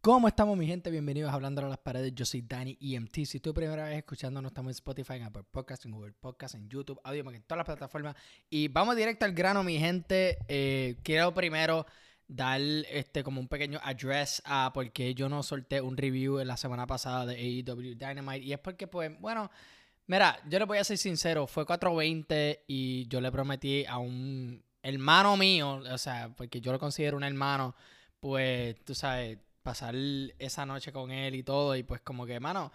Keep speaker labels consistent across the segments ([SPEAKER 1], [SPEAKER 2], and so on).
[SPEAKER 1] ¿Cómo estamos mi gente? Bienvenidos a Hablando a las Paredes. Yo soy Dani EMT. Si tú primera vez escuchando, estamos en Spotify, en Apple Podcast, en Google Podcast, en YouTube, Audio, en todas las plataformas. Y vamos directo al grano, mi gente. Eh, quiero primero dar este como un pequeño address a porque yo no solté un review en la semana pasada de AEW Dynamite. Y es porque, pues, bueno, mira, yo le voy a ser sincero, fue 420 y yo le prometí a un hermano mío, o sea, porque yo lo considero un hermano, pues, tú sabes pasar esa noche con él y todo. Y pues como que, mano,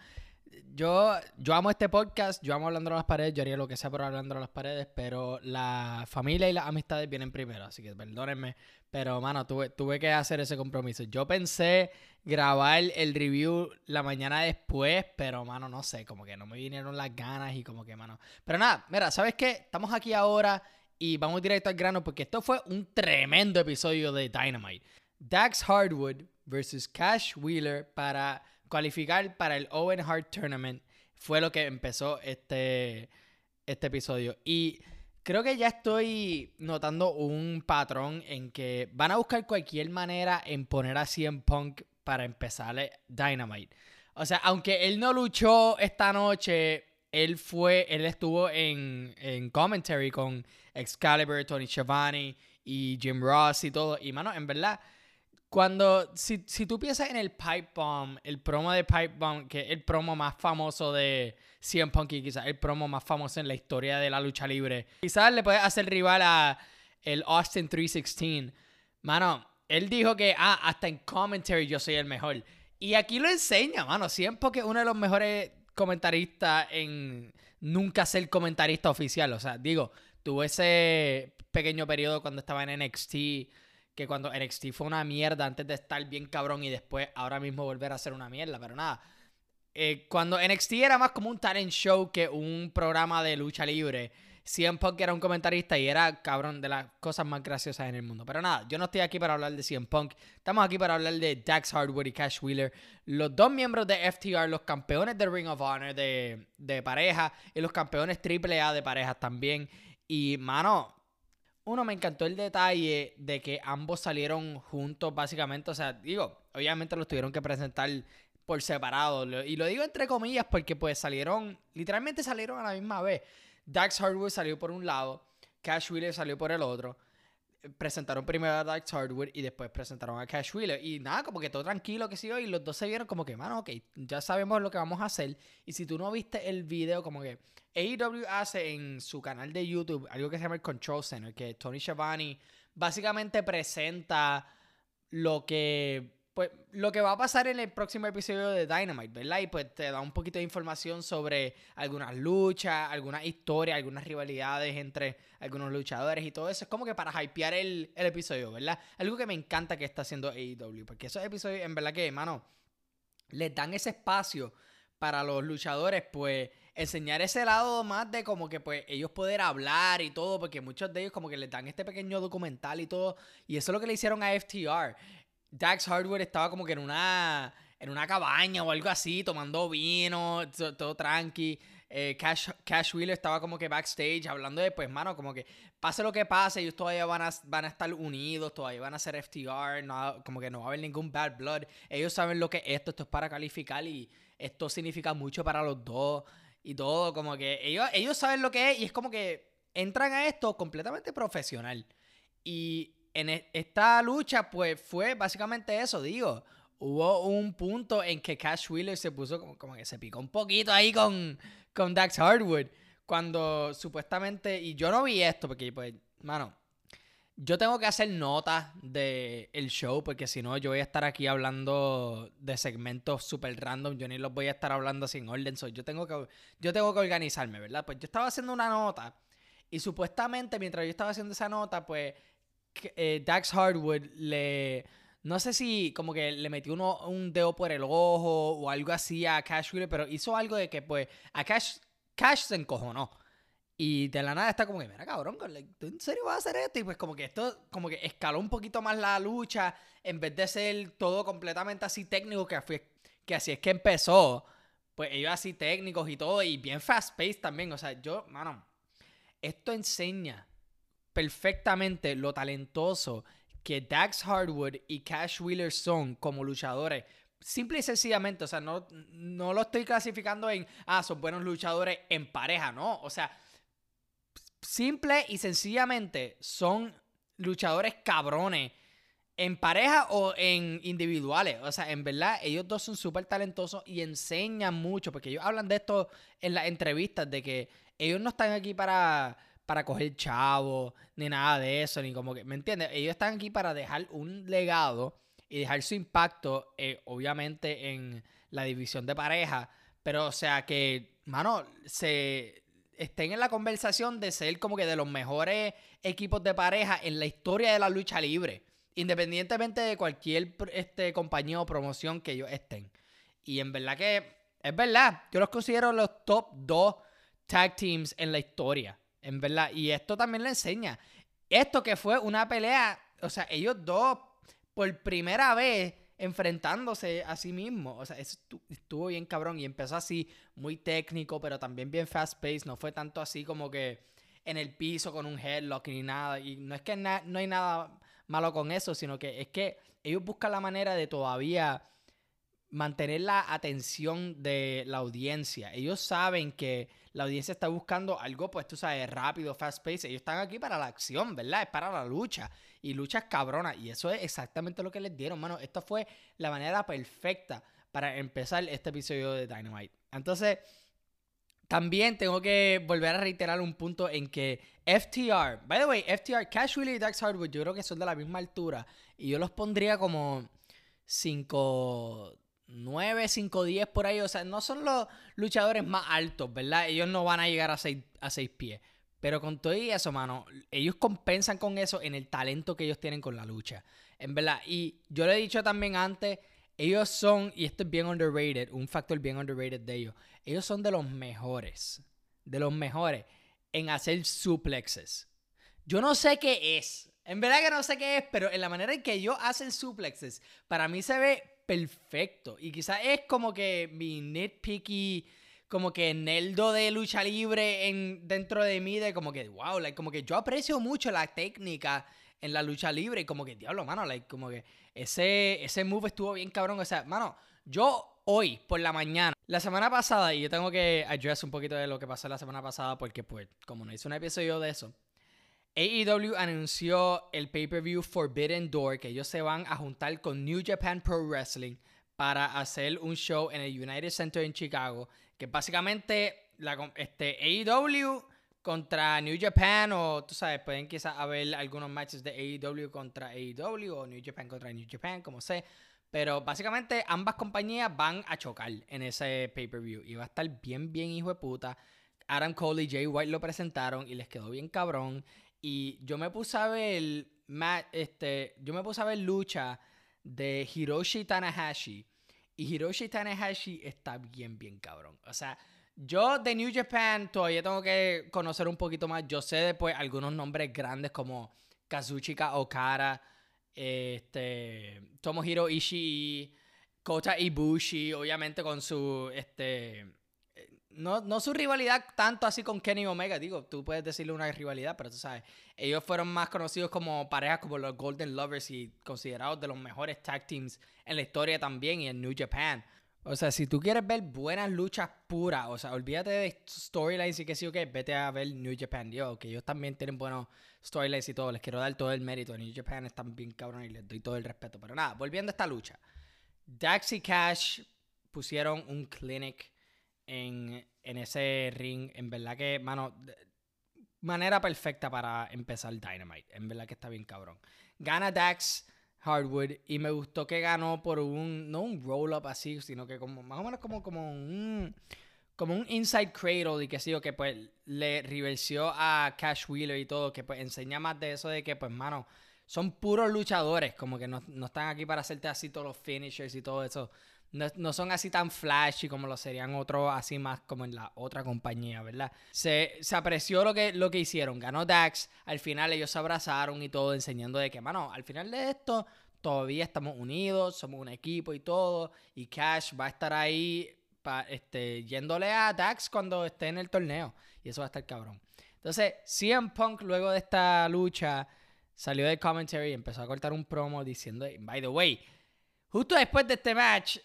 [SPEAKER 1] yo, yo amo este podcast, yo amo hablando a las paredes, yo haría lo que sea por hablando a las paredes, pero la familia y las amistades vienen primero, así que perdónenme. Pero, mano, tuve, tuve que hacer ese compromiso. Yo pensé grabar el review la mañana después, pero, mano, no sé, como que no me vinieron las ganas y como que, mano. Pero nada, mira, ¿sabes qué? Estamos aquí ahora y vamos directo al grano porque esto fue un tremendo episodio de Dynamite. Dax Hardwood versus Cash Wheeler para cualificar para el Owen Hart Tournament fue lo que empezó este, este episodio. Y creo que ya estoy notando un patrón en que van a buscar cualquier manera en poner a CM Punk para empezar Dynamite. O sea, aunque él no luchó esta noche, él fue, él estuvo en, en commentary con Excalibur, Tony Schiavone y Jim Ross y todo. Y mano, en verdad cuando, si, si, tú piensas en el Pipe Bomb, el promo de Pipe Bomb, que es el promo más famoso de CM Punk y quizás el promo más famoso en la historia de la lucha libre, quizás le puedes hacer rival a el Austin 316. Mano, él dijo que, ah, hasta en commentary yo soy el mejor. Y aquí lo enseña, mano. CM Punk es uno de los mejores comentaristas en nunca ser comentarista oficial. O sea, digo, tuvo ese pequeño periodo cuando estaba en NXT que cuando NXT fue una mierda antes de estar bien cabrón y después ahora mismo volver a ser una mierda, pero nada. Eh, cuando NXT era más como un talent show que un programa de lucha libre, CM Punk era un comentarista y era cabrón de las cosas más graciosas en el mundo. Pero nada, yo no estoy aquí para hablar de CM Punk, estamos aquí para hablar de Dax Hardwood y Cash Wheeler, los dos miembros de FTR, los campeones de Ring of Honor de, de pareja y los campeones AAA de parejas también. Y mano, uno, me encantó el detalle de que ambos salieron juntos, básicamente. O sea, digo, obviamente los tuvieron que presentar por separado. Y lo digo entre comillas porque pues salieron, literalmente salieron a la misma vez. Dax Hardwood salió por un lado, Cash Wheeler salió por el otro presentaron primero a Dax Hardwood y después presentaron a Cash Wheeler. Y nada, como que todo tranquilo que sí, y los dos se vieron como que, mano, ok, ya sabemos lo que vamos a hacer. Y si tú no viste el video, como que AEW hace en su canal de YouTube algo que se llama el Control Center, que Tony Schiavone básicamente presenta lo que pues lo que va a pasar en el próximo episodio de Dynamite, ¿verdad? Y pues te da un poquito de información sobre algunas luchas, algunas historias, algunas rivalidades entre algunos luchadores y todo eso. Es como que para hypear el, episodio, ¿verdad? Algo que me encanta que está haciendo AEW, porque esos episodios, en verdad que, hermano, les dan ese espacio para los luchadores, pues enseñar ese lado más de como que pues ellos poder hablar y todo, porque muchos de ellos como que les dan este pequeño documental y todo, y eso es lo que le hicieron a FTR. Dax Hardware estaba como que en una, en una cabaña o algo así, tomando vino, todo, tranqui. Eh, Cash, Cash Wheeler estaba como que backstage hablando de, pues, mano, como que pase lo que pase, ellos todavía van a, van a estar unidos, todavía van a ser FTR, como que no va a haber ningún bad blood. Ellos saben lo que es esto, esto es para calificar y esto significa mucho para los dos y todo, como que ellos, ellos saben lo que es y es como que entran a esto completamente profesional. Y en e, esta lucha, pues fue básicamente eso, digo. Hubo un punto en que Cash Wheeler se puso como, que se picó un poquito ahí con, con Dax Hardwood. Cuando supuestamente, y yo no vi esto, porque pues, mano, yo tengo que hacer notas del el show, porque si no, yo voy a estar aquí hablando de segmentos súper random. Yo ni los voy a estar hablando sin orden. yo, tengo que, yo tengo que organizarme, ¿verdad? Pues yo estaba haciendo una nota. Y supuestamente, mientras yo estaba haciendo esa nota, pues eh, Dax Hardwood le. No sé si como que le metió uno, un dedo por el ojo o algo así a Cash Wheeler, pero hizo algo de que, pues, a Cash, Cash se encojonó. Y de la nada está como que, mira, cabrón, ¿tú en serio vas a hacer esto? Y pues como que esto, como que escaló un poquito más la lucha, en vez de ser todo completamente así técnico, que, fue, que así es que empezó. Pues ellos así técnicos y todo, y bien fast-paced también. O sea, yo, mano, esto enseña perfectamente lo talentoso que Dax Hardwood y Cash Wheeler son como luchadores. Simple y sencillamente, o sea, no, no lo estoy clasificando en, ah, son buenos luchadores en pareja, no. O sea, simple y sencillamente son luchadores cabrones en pareja o en individuales. O sea, en verdad, ellos dos son súper talentosos y enseñan mucho, porque ellos hablan de esto en las entrevistas, de que ellos no están aquí para, para coger chavo, ni nada de eso, ni como que, ¿me entiendes? Ellos están aquí para dejar un legado y dejar su impacto, eh, obviamente, en la división de pareja, pero o sea que, mano, se estén en la conversación de ser como que de los mejores equipos de pareja en la historia de la lucha libre. Independientemente de cualquier este, compañía o promoción que ellos estén. Y en verdad que es verdad. Yo los considero los top dos tag teams en la historia. En verdad. Y esto también le enseña. Esto que fue una pelea. O sea, ellos dos por primera vez enfrentándose a sí mismos. O sea, estuvo bien cabrón y empezó así, muy técnico, pero también bien fast paced. No fue tanto así como que en el piso con un headlock ni nada. Y no es que no hay nada malo con eso, sino que es que ellos buscan la manera de todavía mantener la atención de la audiencia. Ellos saben que la audiencia está buscando algo, pues tú sabes, rápido, fast paced. Ellos están aquí para la acción, ¿verdad? Es para la lucha. Y luchas cabronas. Y eso es exactamente lo que les dieron, mano. Esto fue la manera perfecta para empezar este episodio de Dynamite. Entonces, también tengo que volver a reiterar un punto en que FTR, by the way, FTR, Cash y Dax Hardwood, yo creo que son de la misma altura. Y yo los pondría como 5 9, 5, 10 por ahí. O sea, no son los luchadores más altos, ¿verdad? Ellos no van a llegar a 6, a pies. Pero con todo y eso, mano, ellos compensan con eso en el talento que ellos tienen con la lucha. En verdad. Y yo le he dicho también antes, ellos son, y esto es bien underrated, un factor bien underrated de ellos. Ellos son de los mejores, de los mejores en hacer suplexes. Yo no sé qué es. En verdad que no sé qué es, pero en la manera en que ellos hacen suplexes, para mí se ve perfecto. Y quizás es como que mi nitpicky, como que neldo de lucha libre en, dentro de mí, de como que, wow, like, como que yo aprecio mucho la técnica en la lucha libre y como que, diablo, mano, like, como que ese, ese move estuvo bien cabrón. O sea, mano, yo hoy por la mañana, la semana pasada, y yo tengo que address un poquito de lo que pasó la semana pasada porque, pues, como no hice un episodio de eso, AEW anunció el pay-per-view Forbidden Door, que ellos se van a juntar con New Japan Pro Wrestling para hacer un show en el United Center en Chicago, que básicamente la, este, AEW contra New Japan, o tú sabes, pueden quizás haber algunos matches de AEW contra AEW o New Japan contra New Japan, como sé. Pero básicamente ambas compañías van a chocar en ese pay-per-view y va a estar bien, bien hijo de puta. Adam Cole y Jay White lo presentaron y les quedó bien cabrón. Y yo me puse a ver, este, yo me puse a ver lucha de Hiroshi Tanahashi. Y Hiroshi Tanahashi está bien, bien cabrón. O sea, yo de New Japan todavía tengo que conocer un poquito más. Yo sé después algunos nombres grandes como Kazuchika Okara, este, Tomohiro Ishii, Kota Ibushi, obviamente con su, este, no, su rivalidad tanto así con Kenny Omega, digo, tú puedes decirle una rivalidad, pero tú sabes, ellos fueron más conocidos como parejas como los Golden Lovers y considerados de los mejores tag teams en la historia también y en New Japan. O sea, si tú quieres ver buenas luchas puras, o sea, olvídate de storylines y que sí o qué, vete a ver New Japan. Yo, que ellos también tienen buenos storylines y todo, les quiero dar todo el mérito. New Japan están bien cabrón y les doy todo el respeto. Pero nada, volviendo a esta lucha. Dax y Cash pusieron un clinic en, ese ring. En verdad que, mano, manera perfecta para empezar Dynamite. En verdad que está bien cabrón. Gana Dax Hardwood y me gustó que ganó por un, no un roll-up así, sino que como más o menos como, como un como un inside cradle y que sí, que pues le reversió a Cash Wheeler y todo, que pues enseña más de eso de que pues mano, son puros luchadores, como que no, no están aquí para hacerte así todos los finishers y todo eso no, son así tan flashy como lo serían otros así más como en la otra compañía, ¿verdad? Se, apreció lo que, lo que hicieron. Ganó Dax. Al final ellos se abrazaron y todo, enseñando de que, mano, al final de esto todavía estamos unidos, somos un equipo y todo. Y Cash va a estar ahí este, yéndole a Dax cuando esté en el torneo. Y eso va a estar cabrón. Entonces, CM Punk luego de esta lucha salió del commentary y empezó a cortar un promo diciendo, by the way, justo después de este match,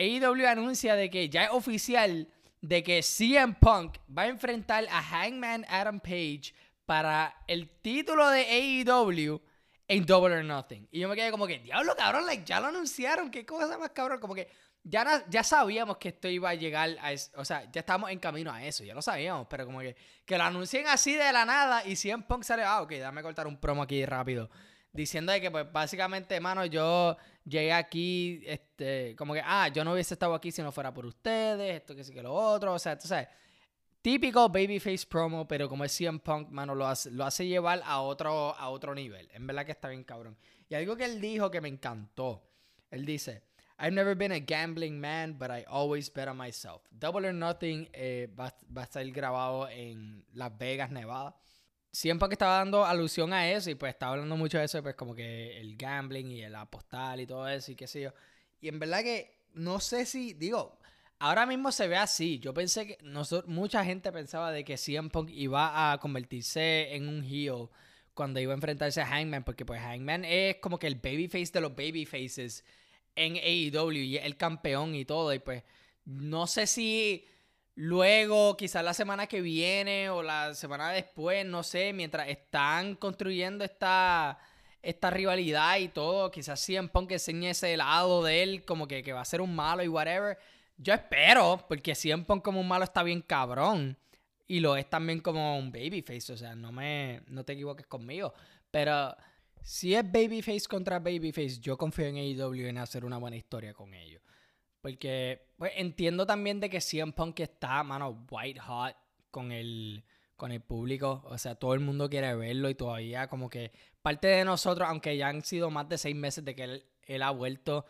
[SPEAKER 1] AEW anuncia de que ya es oficial de que CM Punk va a enfrentar a Hangman Adam Page para el título de AEW en Double or Nothing. Y yo me quedé como que, diablo, cabrón, like, ya lo anunciaron, qué cosa más cabrón, como que ya, ya sabíamos que esto iba a llegar a eso, o sea, ya estábamos en camino a eso, ya lo sabíamos, pero como que, que lo anuncien así de la nada y CM Punk sale, ah, ok, dame cortar un promo aquí rápido, diciendo de que pues básicamente, mano, yo llegué aquí, este, como que, ah, yo no hubiese estado aquí si no fuera por ustedes, esto que sí que lo otro, o sea, tú sabes, típico babyface promo, pero como es CM Punk, mano, lo hace, lo hace llevar a otro, a otro nivel, en verdad que está bien cabrón. Y algo que él dijo que me encantó, él dice, I've never been a gambling man, but I always bet on myself. Double or Nothing eh, va, va, a estar grabado en Las Vegas, Nevada. Siempre que estaba dando alusión a eso y pues estaba hablando mucho de eso, pues como que el gambling y el apostar y todo eso y qué sé yo. Y en verdad que no sé si, digo, ahora mismo se ve así. Yo pensé que mucha gente pensaba de que CM Punk iba a convertirse en un heel cuando iba a enfrentarse a Hangman, porque pues Hangman es como que el babyface de los babyfaces en AEW y el campeón y todo. Y pues no sé si luego, quizás la semana que viene o la semana después, no sé, mientras están construyendo esta, esta rivalidad y todo, quizás en Punk enseñe ese lado de él como que, que va a ser un malo y whatever. Yo espero, porque CM como un malo está bien cabrón. Y lo es también como un babyface, o sea, no me no te equivoques conmigo. Pero si es Babyface contra Babyface, yo confío en AEW en hacer una buena historia con ellos. Porque pues, entiendo también de que CM Punk está, mano, white hot con el, con el público. O sea, todo el mundo quiere verlo y todavía como que parte de nosotros, aunque ya han sido más de seis meses de que él, ha vuelto,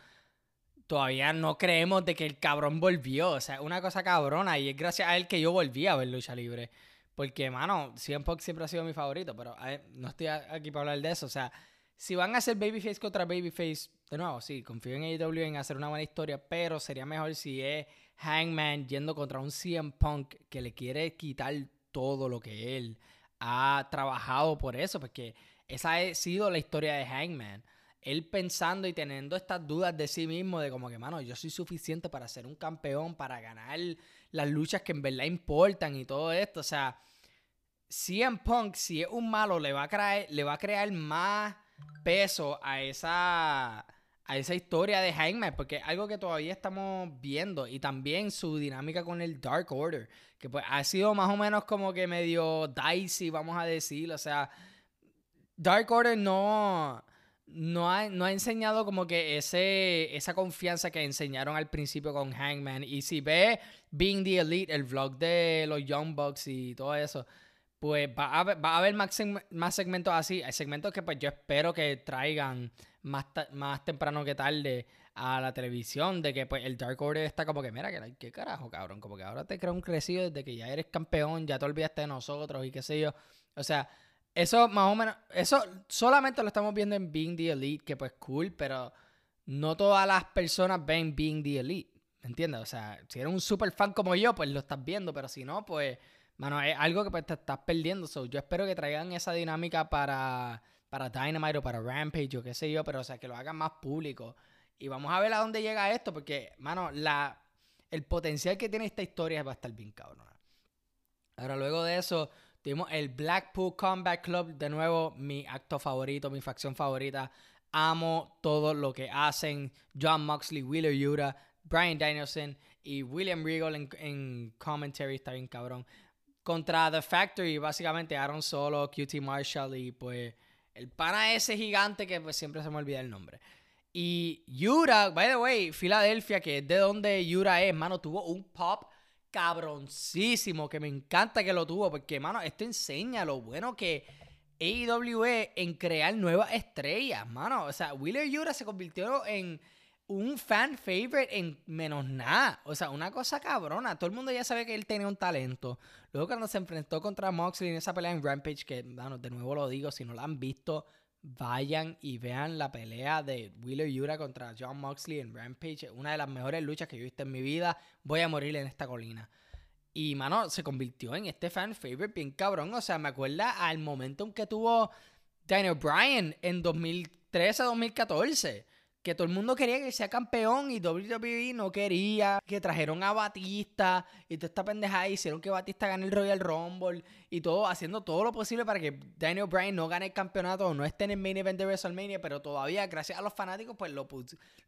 [SPEAKER 1] todavía no creemos de que el cabrón volvió. O sea, una cosa cabrona y es gracias a él que yo volví a ver lucha libre. Porque, mano, CM Punk siempre ha sido mi favorito, pero no estoy aquí para hablar de eso. O sea, si van a hacer Babyface contra Babyface, de nuevo, sí, confío en AEW en hacer una buena historia, pero sería mejor si es Hangman yendo contra un CM Punk que le quiere quitar todo lo que él ha trabajado por eso, porque esa ha sido la historia de Hangman. Él pensando y teniendo estas dudas de sí mismo, de como que, mano, yo soy suficiente para ser un campeón, para ganar las luchas que en verdad importan y todo esto. O sea, CM Punk, si es un malo, le va a crear, le va a crear más peso a esa, a esa historia de Hangman, porque es algo que todavía estamos viendo. Y también su dinámica con el Dark Order, que pues ha sido más o menos como que medio dicey, vamos a decir. O sea, Dark Order no, no, ha, no ha enseñado como que ese, esa confianza que enseñaron al principio con Hangman. Y si ve Being the Elite, el vlog de los Young Bucks y todo eso pues va a, va a haber más, más, segmentos así. Hay segmentos que pues yo espero que traigan más, más temprano que tarde a la televisión. De que pues el Dark Order está como que, mira, que qué carajo, cabrón. Como que ahora te creo un crecido desde que ya eres campeón, ya te olvidaste de nosotros y qué sé yo. O sea, eso más o menos, eso solamente lo estamos viendo en Being the Elite, que pues cool, pero no todas las personas ven Being the Elite. ¿Me entiendes? O sea, si eres un super fan como yo, pues lo estás viendo, pero si no, pues Mano, es algo que pues, te estás perdiendo. yo espero que traigan esa dinámica para, para Dynamite o para Rampage o qué sé yo, pero o sea, que lo hagan más público. Y vamos a ver a dónde llega esto, porque, mano, la, el potencial que tiene esta historia va a estar bien cabrón. Ahora, luego de eso, tuvimos el Blackpool Combat Club, de nuevo, mi acto favorito, mi facción favorita. Amo todo lo que hacen. John Moxley, Wheeler Yura, Brian Danielson y William Regal en, en commentary, está bien cabrón contra The Factory, básicamente Aaron Solo, QT Marshall y pues el pana ese gigante que pues siempre se me olvida el nombre. Y Yura, by the way, Filadelfia, que es de donde Yura es, mano, tuvo un pop cabroncísimo que me encanta que lo tuvo, porque, mano, esto enseña lo bueno que AEW en crear nuevas estrellas, mano. O sea, Wheeler Yura se convirtió en un fan favorite en menos nada. O sea, una cosa cabrona. Todo el mundo ya sabe que él tenía un talento. Luego cuando se enfrentó contra Moxley en esa pelea en Rampage, que, bueno, de nuevo lo digo, si no la han visto, vayan y vean la pelea de Wheeler Yura contra John Moxley en Rampage. Una de las mejores luchas que yo he visto en mi vida. Voy a morir en esta colina. Y, mano, se convirtió en este fan favorite bien cabrón. O sea, me acuerda al momento en que tuvo Daniel Bryan en 2013, 2014 que todo el mundo quería que sea campeón y WWE no quería, que trajeron a Batista y toda esta pendejada hicieron que Batista gane el Royal Rumble y todo, haciendo todo lo posible para que Daniel Bryan no gane el campeonato o no esté en el main event de WrestleMania, pero todavía gracias a los fanáticos pues lo,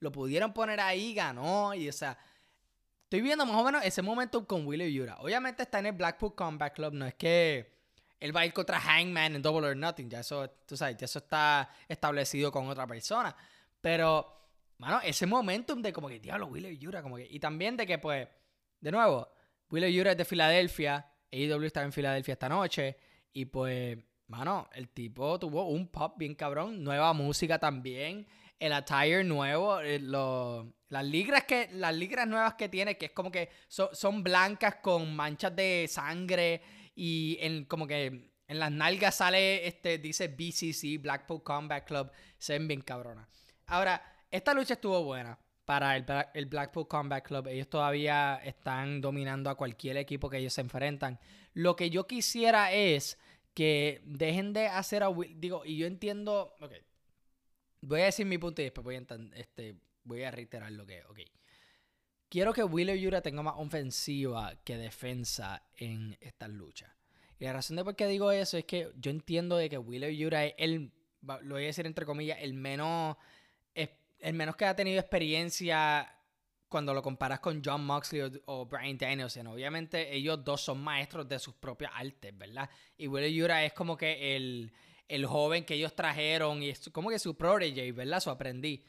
[SPEAKER 1] lo pudieron poner ahí, ganó y o sea, estoy viendo más o menos ese momento con Willie Yura. Obviamente está en el Blackpool Combat Club, no es que él va a ir contra Hangman en Double or Nothing, ya eso, tú sabes, ya eso está establecido con otra persona. Pero, mano, ese momentum de como que, diablo, Wheeler Yura, como que. Y también de que, pues, de nuevo, Wheeler Yura es de Filadelfia, AEW está en Filadelfia esta noche, y pues, mano, el tipo tuvo un pop bien cabrón, nueva música también, el attire nuevo, eh, las ligras que las ligras nuevas que tiene, que es como que son blancas con manchas de sangre y en como que en las nalgas sale este dice BCC Blackpool Combat Club, se ven bien cabronas. Ahora, esta lucha estuvo buena para el, Blackpool Combat Club. Ellos todavía están dominando a cualquier equipo que ellos se enfrentan. Lo que yo quisiera es que dejen de hacer a Digo, y yo entiendo. Voy a decir mi punto y después voy a, este, voy a reiterar lo que. Ok. Quiero que Wheeler Yura tenga más ofensiva que defensa en estas luchas. Y la razón de por qué digo eso es que yo entiendo de que Wheeler Yura es el. Lo voy a decir entre comillas, el menos el menos que ha tenido experiencia cuando lo comparas con John Moxley o, Brian Danielson. Obviamente ellos dos son maestros de sus propias artes, ¿verdad? Y Willie Yura es como que el, joven que ellos trajeron y es como que su protege, ¿verdad? Su aprendiz.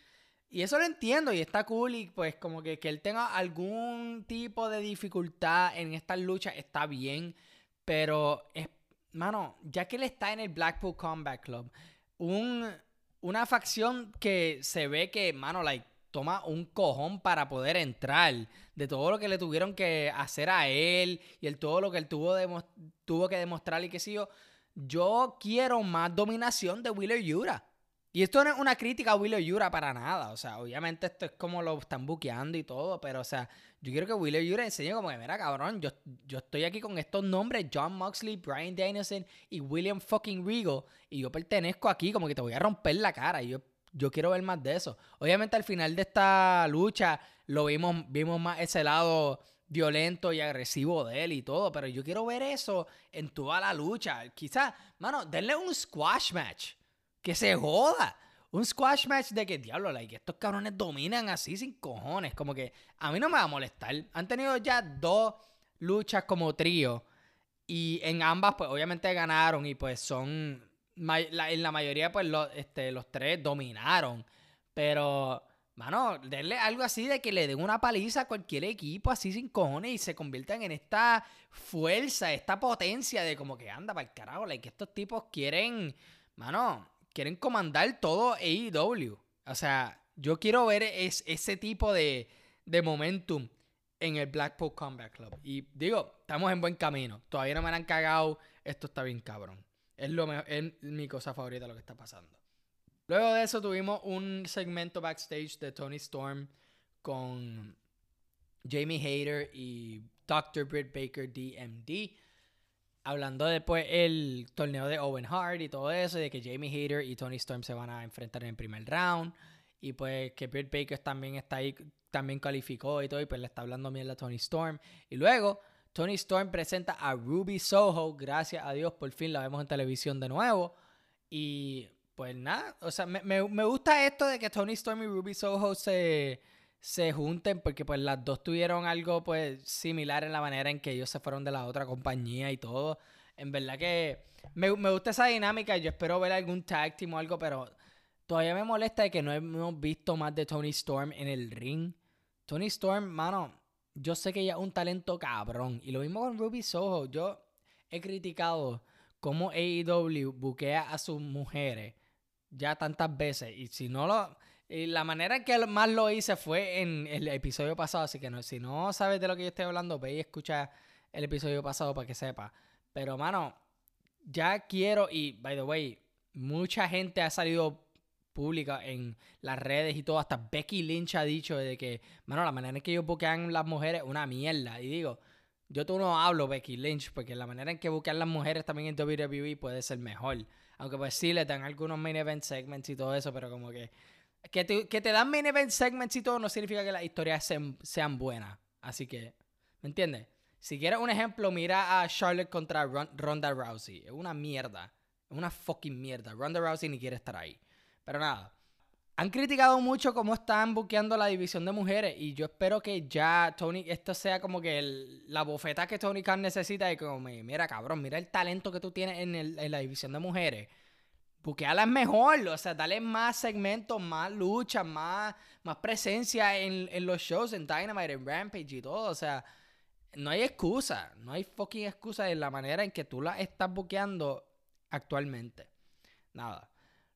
[SPEAKER 1] Y eso lo entiendo y está cool y pues como que, que él tenga algún tipo de dificultad en esta lucha está bien. Pero, es, mano, ya que él está en el Blackpool Combat Club, un una facción que se ve que, mano, like, toma un cojón para poder entrar de todo lo que le tuvieron que hacer a él y el todo lo que él tuvo, tuvo que demostrar y que sé yo. Yo quiero más dominación de Wheeler Yura. Y esto no es una crítica a Wheeler Yura para nada. O sea, obviamente esto es como lo están buqueando y todo. Pero, o sea, yo quiero que Wheeler Yura enseñe como que, mira, cabrón, yo, yo estoy aquí con estos nombres: John Moxley, Brian Danielson y William fucking Regal. Y yo pertenezco aquí, como que te voy a romper la cara. Y yo, yo quiero ver más de eso. Obviamente, al final de esta lucha, lo vimos, vimos más ese lado violento y agresivo de él y todo, pero yo quiero ver eso en toda la lucha. Quizás, mano, denle un squash match que se joda. Un squash match de que, diablo, like, estos cabrones dominan así sin cojones. Como que a mí no me va a molestar. Han tenido ya dos luchas como trío. Y en ambas, pues obviamente ganaron. Y pues son. en la mayoría, pues los, este, los tres dominaron. Pero, mano, denle algo así de que le den una paliza a cualquier equipo así sin cojones y se conviertan en esta fuerza, esta potencia de como que anda para el carajo. Like, estos tipos quieren. Mano, quieren comandar todo AEW. O sea, yo quiero ver ese tipo de, momentum en el Blackpool Combat Club. Y digo, estamos en buen camino. Todavía no me han cagado. Esto está bien cabrón. Es, lo es mi cosa favorita lo que está pasando. Luego de eso tuvimos un segmento backstage de Tony Storm con Jamie Hayter y Dr. Britt Baker DMD hablando después el torneo de Owen Hart y todo eso, de que Jamie Hayter y Tony Storm se van a enfrentar en el primer round. Y pues que Britt Baker también está ahí, también calificó y todo, y pues le está hablando mierda a Tony Storm. Y luego Tony Storm presenta a Ruby Soho, gracias a Dios, por fin la vemos en televisión de nuevo. Y pues nada, o sea, me, me gusta esto de que Tony Storm y Ruby Soho se se junten porque pues las dos tuvieron algo pues similar en la manera en que ellos se fueron de la otra compañía y todo. En verdad que me, gusta esa dinámica. Yo espero ver algún tag team o algo, pero todavía me molesta de que no hemos visto más de Tony Storm en el ring. Tony Storm, mano, yo sé que ella es un talento cabrón. Y lo mismo con Ruby Soho. Yo he criticado cómo AEW buquea a sus mujeres ya tantas veces. Y si no lo y la manera en que más lo hice fue en el episodio pasado, así que si no sabes de lo que yo estoy hablando, ve y escucha el episodio pasado para que sepa. Pero, mano, ya quiero, y by the way, mucha gente ha salido pública en las redes y todo, hasta Becky Lynch ha dicho de que, mano, la manera en que ellos buquean las mujeres es una mierda. Y digo, yo tú no hablo Becky Lynch, porque la manera en que buquean las mujeres también en WWE puede ser mejor. Aunque pues sí, le dan algunos main event segments y todo eso, pero como que... Que te, que te dan main event segments y todo no significa que las historias sean, sean buenas. Así que, ¿me entiendes? Si quieres un ejemplo, mira a Charlotte contra Ronda Rousey. Es una mierda. Es una fucking mierda. Ronda Rousey ni quiere estar ahí. Pero nada. Han criticado mucho cómo están buqueando la división de mujeres y yo espero que ya Tony, esto sea como que la bofeta que Tony Khan necesita y como, mira cabrón, mira el talento que tú tienes en, la división de mujeres. Buquealas mejor, o sea, dale más segmentos, más lucha, más, más presencia en, en los shows, en Dynamite, en Rampage y todo, o sea, no hay excusa, no hay fucking excusa en la manera en que tú la estás buqueando actualmente. Nada.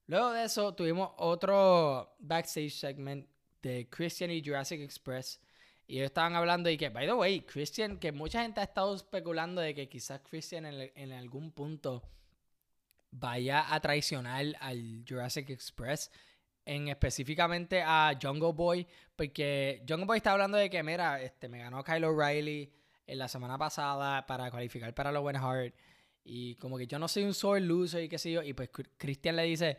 [SPEAKER 1] Luego de eso tuvimos otro backstage segment de Christian y Jurassic Express. Y ellos estaban hablando y que, by the way, Christian, que mucha gente ha estado especulando de que quizás Christian en, algún punto vaya a traicionar al Jurassic Express, en específicamente a Jungle Boy, porque Jungle Boy está hablando de que, mira, este, me ganó Kyle O'Reilly en la semana pasada para cualificar para los Win Heart. Y como que yo no soy un sore loser y qué sé yo. Y pues Christian le dice,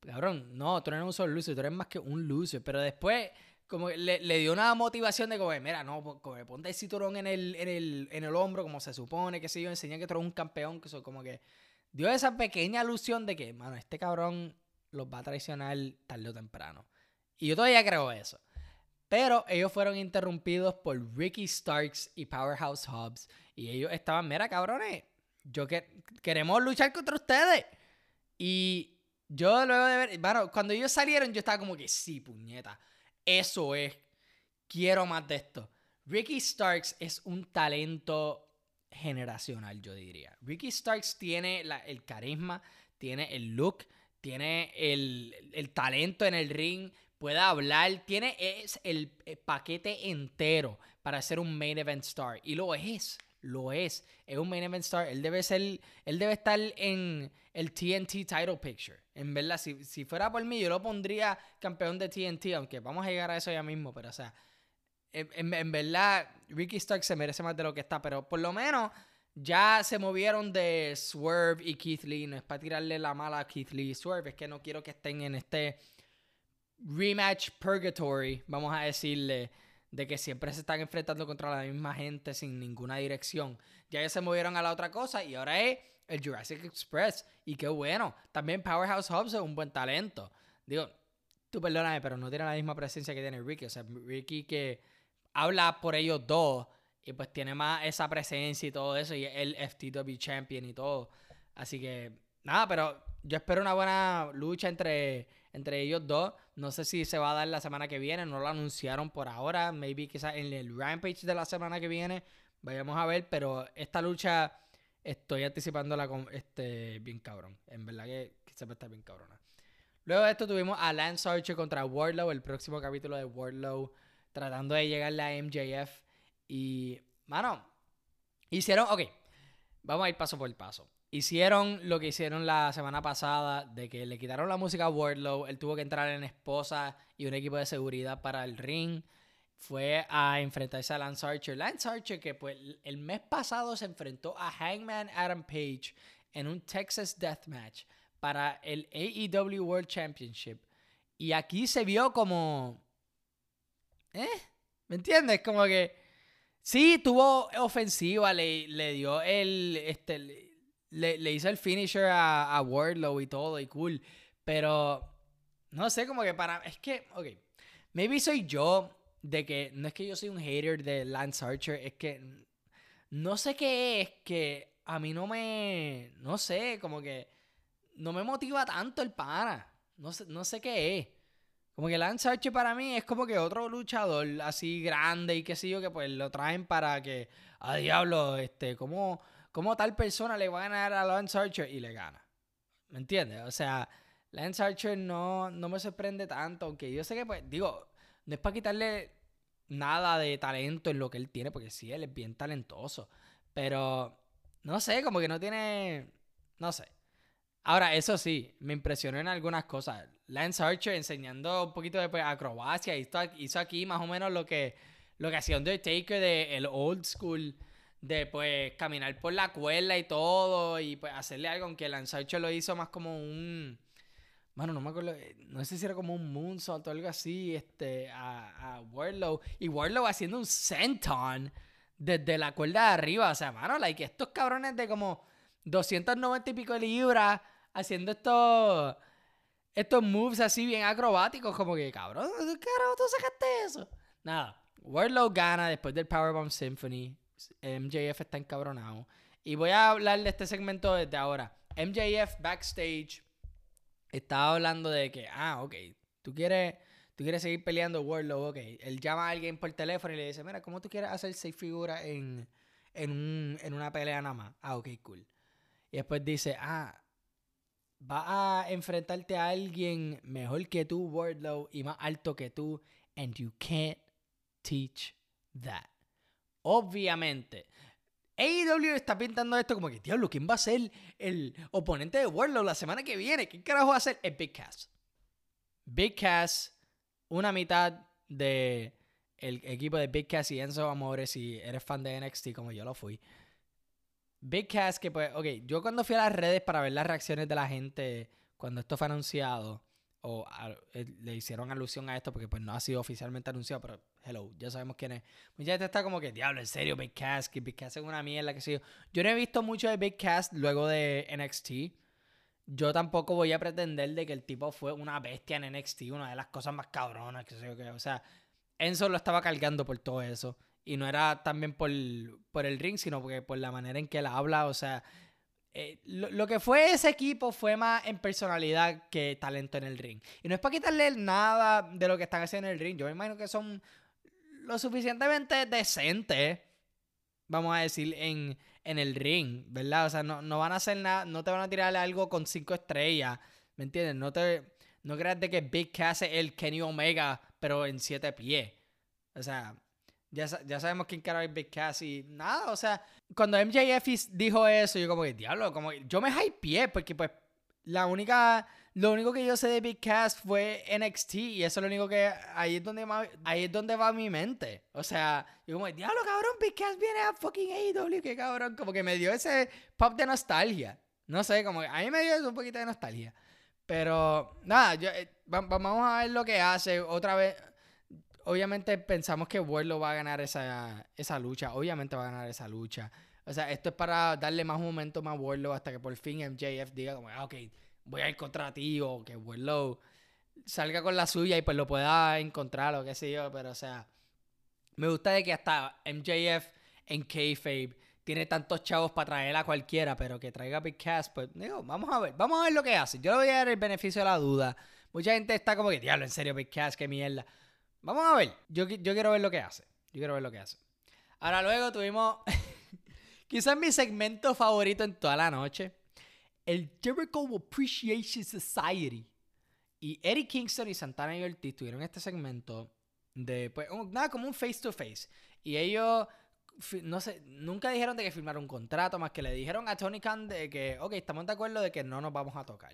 [SPEAKER 1] cabrón, no, tú no eres un sore loser, tú eres más que un loser. Pero después como le, le dio una motivación de como, mira, no, como, ponte el cinturón en el, en, el, en el hombro como se supone, qué sé yo, enseña que tú eres un campeón, que eso como que dio esa pequeña alusión de que, mano, este cabrón los va a traicionar tarde o temprano. Y yo todavía creo eso. Pero ellos fueron interrumpidos por Ricky Starks y Powerhouse Hobbs. Y ellos estaban, mira, cabrones, yo que queremos luchar contra ustedes. Y yo luego de ver, bueno, cuando ellos salieron, yo estaba como que, sí, puñeta, eso es, quiero más de esto. Ricky Starks es un talento generacional, yo diría. Ricky Starks tiene el carisma, tiene el look, tiene el, talento en el ring, puede hablar, tiene es el eh, paquete entero para ser un main event star. Y lo es, lo es. Es un main event star. Él debe ser, él debe estar en el TNT title picture. En verdad, si, si fuera por mí, yo lo pondría campeón de TNT, aunque vamos a llegar a eso ya mismo, pero o sea, en, verdad, Ricky Stark se merece más de lo que está, pero por lo menos ya se movieron de Swerve y Keith Lee. No es para tirarle la mala a Keith Lee y Swerve, es que no quiero que estén en este rematch purgatory, vamos a decirle, de que siempre se están enfrentando contra la misma gente sin ninguna dirección. Ya ellos se movieron a la otra cosa y ahora es el Jurassic Express. Y qué bueno. También Powerhouse Hobbs es un buen talento. Digo, tú perdóname, pero no tiene la misma presencia que tiene Ricky. O sea, Ricky que habla por ellos dos y pues tiene más esa presencia y todo eso. Y el FTW Champion y todo. Así que, nada, pero yo espero una buena lucha entre entre ellos dos. No sé si se va a dar la semana que viene, no lo anunciaron por ahora. Maybe quizás en el Rampage de la semana que viene. Vayamos a ver, pero esta lucha estoy anticipándola con este bien cabrón. En verdad que, va a estar bien cabrona. Luego de esto tuvimos a Lance Archer contra Wardlow, el próximo capítulo de Wardlow, tratando de llegar a MJF. Y, mano, hicieron, ok, vamos a ir paso por paso. Hicieron lo que hicieron la semana pasada, de que le quitaron la música a Wardlow, él tuvo que entrar en esposa y un equipo de seguridad para el ring. Fue a enfrentarse a Lance Archer. Lance Archer que pues el mes pasado se enfrentó a Hangman Adam Page en un Texas Deathmatch para el AEW World Championship. Y aquí se vio como... ¿Eh? ¿Me entiendes? Como que... Sí, tuvo ofensiva, le, le dio el... Este, le, hizo el finisher a, a Wardlow y todo, y cool. Pero, no sé, como que para. Es que, ok. Maybe soy yo de que. No es que yo soy un hater de Lance Archer, es que. No sé qué es que a mí no me. No sé, como que. No me motiva tanto el pana. No sé, no sé qué es. Como que Lance Archer para mí es como que otro luchador así grande y qué sé yo, que pues lo traen para que. A diablo, este, como ¿Cómo tal persona le va a ganar a Lance Archer y le gana? ¿Me entiendes? O sea, Lance Archer no, no me sorprende tanto, aunque yo sé que, pues, digo, no es para quitarle nada de talento en lo que él tiene, porque sí, él es bien talentoso. Pero, no sé, como que no tiene, no sé. Ahora, eso sí, me impresionó en algunas cosas. Lance Archer enseñando un poquito de pues, acrobacia, hizo, hizo aquí más o menos lo que, lo que hacía Undertaker de el old school de pues caminar por la cuerda y todo y pues hacerle algo, aunque Lance Archer lo hizo más como un... Bueno, no me acuerdo, eh, no sé si era como un moonsault o algo así, este, a, a Warlow. Y Warlow haciendo un senton desde la cuerda de arriba. O sea, mano, like, estos cabrones de como 290 y pico de libras haciendo estos, estos moves así bien acrobáticos. Como que, cabrón, ¿qué carajo tú sacaste eso? Nada, Warlow gana después del Powerbomb Symphony. MJF está encabronado. Y voy a hablar de este segmento desde ahora. MJF backstage estaba hablando de que, ah, ok, tú quieres, tú quieres seguir peleando Warlow, ok. Él llama a alguien por teléfono y le dice, mira, ¿cómo tú quieres hacer seis figuras en, en, un, en una pelea nada más? Ah, ok, cool. Y después dice, ah, va a enfrentarte a alguien mejor que tú, Wardlow, y más alto que tú, and you can't teach that. Obviamente, AEW está pintando esto como que, diablo, ¿quién va a ser el oponente de Wardlow la semana que viene? ¿Qué carajo va a ser? Es Big Cass. Big Cass, una mitad de equipo de Big Cass y Enzo Amore, si eres fan de NXT como yo lo fui. Big Cass, que pues, ok, yo cuando fui a las redes para ver las reacciones de la gente cuando esto fue anunciado, o eh, le hicieron alusión a esto porque pues no ha sido oficialmente anunciado, pero hello, ya sabemos quién es. Mucha gente está como que, diablo, en serio, Big Cass, que Big Cass es una mierda, que sé yo. Yo no he visto mucho de Big Cass luego de NXT. Yo tampoco voy a pretender de que el tipo fue una bestia en NXT, una de las cosas más cabronas, que sé yo, que, o sea, Enzo lo estaba cargando por todo eso. Y no era también por, por el ring, sino porque por la manera en que él habla. O sea, eh, lo, que fue ese equipo fue más en personalidad que talento en el ring. Y no es para quitarle nada de lo que están haciendo en el ring. Yo me imagino que son lo suficientemente decentes, vamos a decir, en, en el ring, ¿verdad? O sea, no, no van a hacer nada, no te van a tirar algo con cinco estrellas, ¿me entiendes? No te... No creas de que Big Cass es el Kenny Omega, pero en siete pies. O sea, ya, sabemos quién cara es Big Cass y nada, o sea, cuando MJF dijo eso, yo como que, diablo, como yo me hypeé porque pues la única, lo único que yo sé de Big Cass fue NXT y eso es lo único que, ahí es donde, ahí es donde va mi mente. O sea, yo como, diablo, cabrón, Big Cass viene a fucking AEW, qué cabrón, como que me dio ese pop de nostalgia. No sé, como que a mí me dio un poquito de nostalgia. Pero nada, yo, eh, vamos a ver lo que hace otra vez obviamente pensamos que Warlow va a ganar esa, esa lucha. Obviamente va a ganar esa lucha. O sea, esto es para darle más momento a Warlow hasta que por fin MJF diga como, ah, ok, voy a ir contra ti o que Warlow salga con la suya y pues lo pueda encontrar o qué sé yo. Pero o sea, me gusta de que hasta MJF en Kayfabe tiene tantos chavos para traer a cualquiera, pero que traiga Big Cass, pues digo, vamos a ver, vamos a ver lo que hace. Yo le voy a dar el beneficio de la duda. Mucha gente está como que, diablo, en serio, Big Cass, qué mierda. Vamos a ver. Yo, yo quiero ver lo que hace. Yo quiero ver lo que hace. Ahora luego tuvimos quizás mi segmento favorito en toda la noche. El Jericho Appreciation Society. Y Eddie Kingston y Santana y Ortiz tuvieron este segmento de, pues, nada, como un face to face. Y ellos, no sé, nunca dijeron de que firmaron un contrato, más que le dijeron a Tony Khan de que, ok, estamos de acuerdo de que no nos vamos a tocar.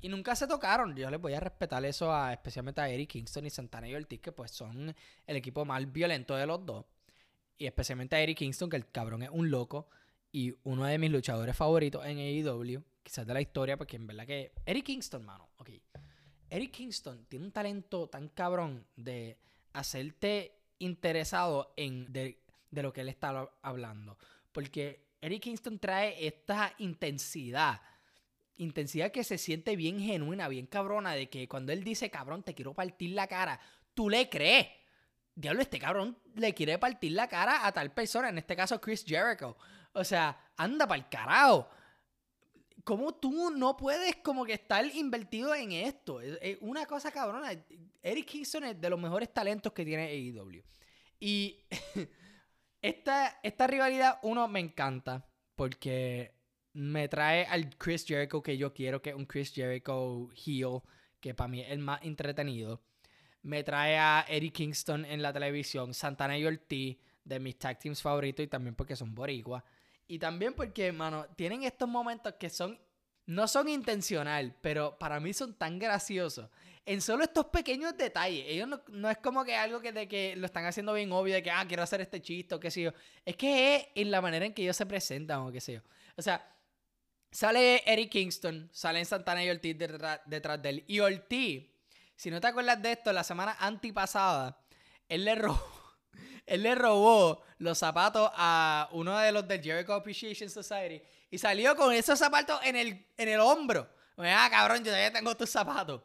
[SPEAKER 1] Y nunca se tocaron. Yo les voy a respetar eso a, especialmente a Eric Kingston y Santana y Ortiz, que pues son el equipo más violento de los dos. Y especialmente a Eric Kingston, que el cabrón es un loco. Y uno de mis luchadores favoritos en AEW, quizás de la historia, porque en verdad que. Eric Kingston, mano, ok. Eric Kingston tiene un talento tan cabrón de hacerte interesado en de, de lo que él está hablando. Porque Eric Kingston trae esta intensidad intensidad que se siente bien genuina, bien cabrona, de que cuando él dice, cabrón, te quiero partir la cara, tú le crees. Diablo, este cabrón le quiere partir la cara a tal persona, en este caso Chris Jericho. O sea, anda para el carajo. ¿Cómo tú no puedes como que estar invertido en esto? Es, una cosa cabrona. Eric Kingston es de los mejores talentos que tiene AEW. Y esta, esta rivalidad, uno, me encanta. Porque me trae al Chris Jericho que yo quiero, que es un Chris Jericho heel, que para mí es el más entretenido. Me trae a Eddie Kingston en la televisión, Santana y Ortiz, de mis tag teams favoritos, y también porque son boricuas. Y también porque, mano, tienen estos momentos que son no son intencional, pero para mí son tan graciosos. En solo estos pequeños detalles. Ellos no, es como que algo que, de que lo están haciendo bien obvio, de que, ah, quiero hacer este chiste o qué sé yo. Es que es en la manera en que ellos se presentan o qué sé yo. O sea, sale Eric Kingston, salen Santana y Ortiz detrás, detrás de él. Y Ortiz, si no te acuerdas de esto, la semana antipasada, él le robó él le robó los zapatos a uno de los del Jericho Appreciation Society y salió con esos zapatos en el, en el hombro. Ah, cabrón, yo todavía tengo tus zapatos.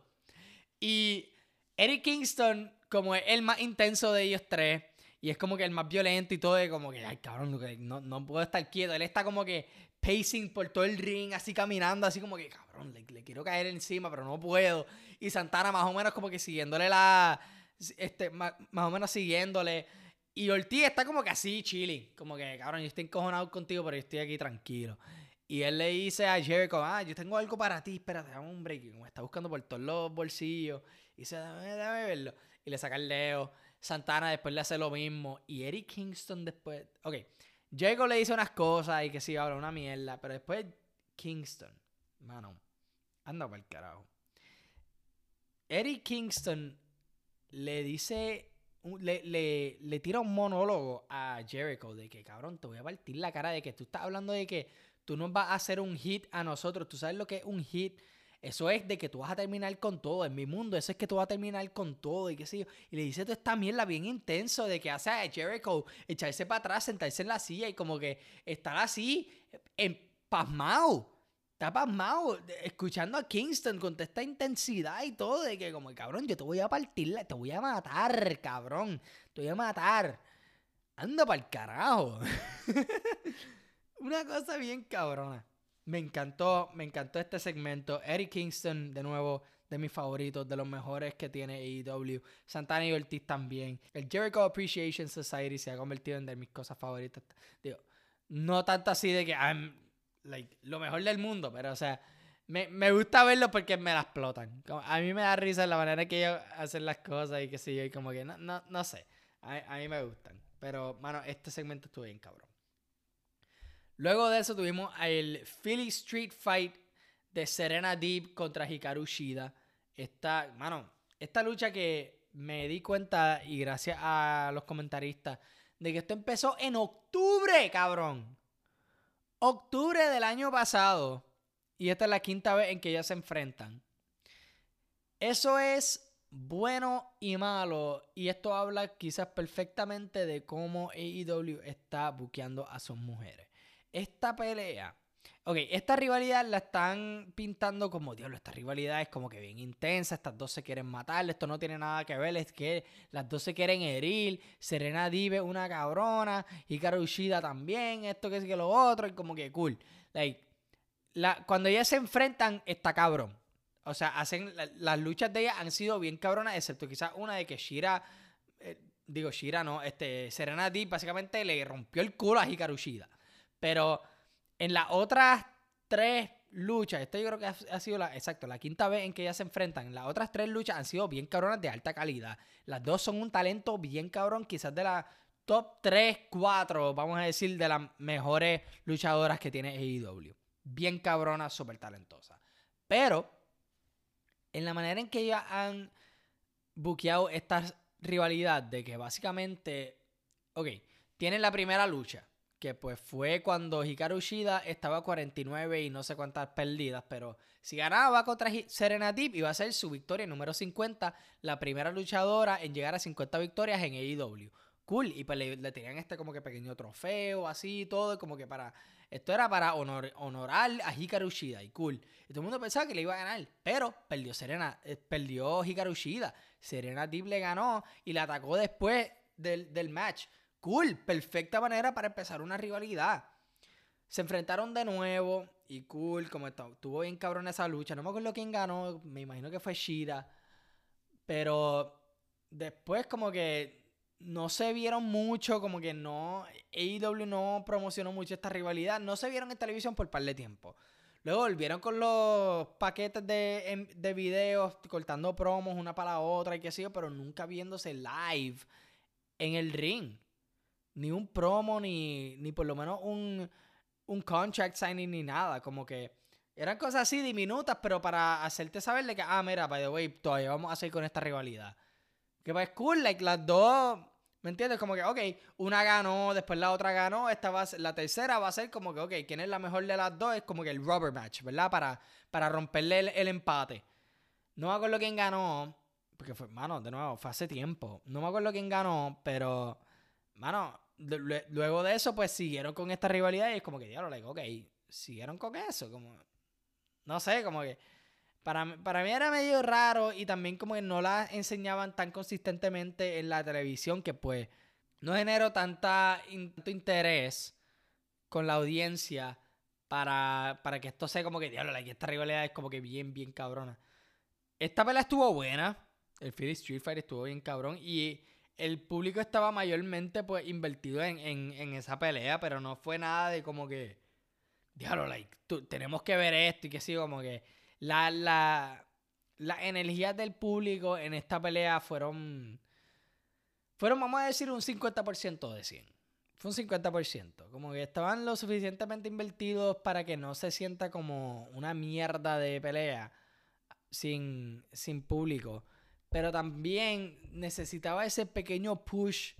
[SPEAKER 1] Y Eric Kingston, como es el más intenso de ellos tres, y es como que el más violento y todo, es como que, ay, cabrón, no, no puedo estar quieto. Él está como que pacing por todo el ring, así caminando, así como que, cabrón, le, quiero caer encima, pero no puedo. Y Santana más o menos como que siguiéndole la... Este, más, más o menos siguiéndole. Y Ortiz está como que así, chilling. Como que, cabrón, yo estoy encojonado contigo, pero yo estoy aquí tranquilo. Y él le dice a Jericho, ah, yo tengo algo para ti, espérate, dame un break. me está buscando por todos los bolsillos. Y dice, dame, verlo. Y le saca el dedo. Santana después le hace lo mismo. Y Eric Kingston después. Ok. Jericho le dice unas cosas y que sí, habla una mierda. Pero después Kingston. Mano. Anda por el carajo. Eric Kingston le dice le, le, tira un monólogo a Jericho de que, cabrón, te voy a partir la cara de que tú estás hablando de que tú nos vas a hacer un hit a nosotros. Tú sabes lo que es un hit. Eso es de que tú vas a terminar con todo. En mi mundo, eso es que tú vas a terminar con todo y qué sé yo. Y le dice toda esta mierda bien intenso de que hace a Jericho echarse para atrás, sentarse en la silla y como que estar así, en, pasmado está pasmado escuchando a Kingston con toda esta intensidad y todo, de que como, cabrón, yo te voy a partir, te voy a matar, cabrón, te voy a matar. Anda para el carajo. Una cosa bien cabrona. Me encantó, me encantó este segmento. Eric Kingston, de nuevo, de mis favoritos, de los mejores que tiene AEW. Santana y Ortiz también. El Jericho Appreciation Society se ha convertido en de mis cosas favoritas. Digo, no tanto así de que I'm like, lo mejor del mundo, pero o sea, me, gusta verlo porque me la explotan. a mí me da risa la manera que ellos hacen las cosas y que sé yo, y como que no, no, no sé. A, mí me gustan. Pero, mano, este segmento estuvo bien cabrón. Luego de eso tuvimos el Philly Street Fight de Serena Deep contra Hikaru Shida. Esta, mano, esta lucha que me di cuenta y gracias a los comentaristas de que esto empezó en octubre, cabrón. Octubre del año pasado. Y esta es la quinta vez en que ellas se enfrentan. Eso es bueno y malo. Y esto habla quizás perfectamente de cómo AEW está buqueando a sus mujeres. Esta pelea Ok, esta rivalidad la están pintando como, diablo, esta rivalidad es como que bien intensa, estas dos se quieren matar, esto no tiene nada que ver, es que las dos se quieren herir, Serena Dive una cabrona, y Ushida también, esto que es que lo otro, y como que cool. Like, la, cuando ellas se enfrentan, está cabrón. O sea, hacen, las luchas de ellas han sido bien cabronas, excepto quizás una de que Shira, eh, digo Shira no, este, Serena Deep básicamente le rompió el culo a Hikaru Shida. Pero en las otras tres luchas, esto yo creo que ha, sido la, exacto, la quinta vez en que ellas se enfrentan. Las otras tres luchas han sido bien cabronas de alta calidad. Las dos son un talento bien cabrón, quizás de la top 3, 4, vamos a decir, de las mejores luchadoras que tiene AEW. Bien cabrona, súper talentosa. Pero, en la manera en que ellas han buqueado esta rivalidad, de que básicamente, ok, tienen la primera lucha que pues fue cuando Hikaru Shida estaba 49 y no sé cuántas perdidas, pero si ganaba contra Serena Deep iba a ser su victoria número 50, la primera luchadora en llegar a 50 victorias en AEW. Cool, y pues le, tenían este como que pequeño trofeo, así, todo, como que para... Esto era para honor, honorar a Hikaru Shida y cool. Y todo el mundo pensaba que le iba a ganar, pero perdió Serena, eh, perdió Hikaru Shida. Serena Deep le ganó y la atacó después del, del match. Cool, perfecta manera para empezar una rivalidad. Se enfrentaron de nuevo y cool, como estuvo bien cabrón esa lucha. No me acuerdo quién ganó, me imagino que fue Shida. Pero después como que no se vieron mucho, como que no, AEW no promocionó mucho esta rivalidad. No se vieron en televisión por par de tiempo. Luego volvieron con los paquetes de, de videos, cortando promos una para la otra y qué sé yo, pero nunca viéndose live en el ring ni un promo, ni, ni por lo menos un, un contract signing, ni nada. Como que Eran cosas así diminutas, pero para hacerte saber de que, ah, mira, by the way, todavía vamos a seguir con esta rivalidad. Que pues cool, like, las dos, ¿me entiendes? Como que, ok, una ganó, después la otra ganó, esta va la tercera va a ser como que, ok, ¿quién es la mejor de las dos? Es como que el rubber match, ¿verdad? Para, para romperle el, empate. No me acuerdo quién ganó, porque fue, mano, de nuevo, fue hace tiempo. No me acuerdo quién ganó, pero, mano, luego de eso, pues siguieron con esta rivalidad y es como que, diablo, like, ok, siguieron con eso, como no sé, como que para, para mí era medio raro y también como que no la enseñaban tan consistentemente en la televisión que pues no generó tanta, tanto interés con la audiencia para, para que esto sea como que, diablo, like, esta rivalidad es como que bien, bien cabrona. Esta pelea estuvo buena, el Philly Street Fight estuvo bien cabrón y el público estaba mayormente pues invertido en, en, en esa pelea, pero no fue nada de como que diablo, like, tenemos que ver esto y que sí, como que la, la, las energías del público en esta pelea fueron, fueron, vamos a decir, un 50% de 100. Fue un 50%. Como que estaban lo suficientemente invertidos para que no se sienta como una mierda de pelea sin, sin público. Pero también necesitaba ese pequeño push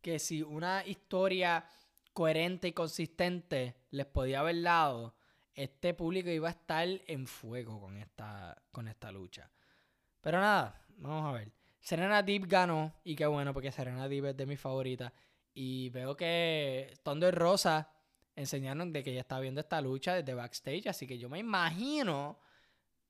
[SPEAKER 1] que si una historia coherente y consistente les podía haber dado, este público iba a estar en fuego con esta, con esta lucha. Pero nada, vamos a ver. Serena Deep ganó, y qué bueno, porque Serena Deep es de mis favoritas. Y veo que Thunder Rosa enseñaron de que ella estaba viendo esta lucha desde backstage, así que yo me imagino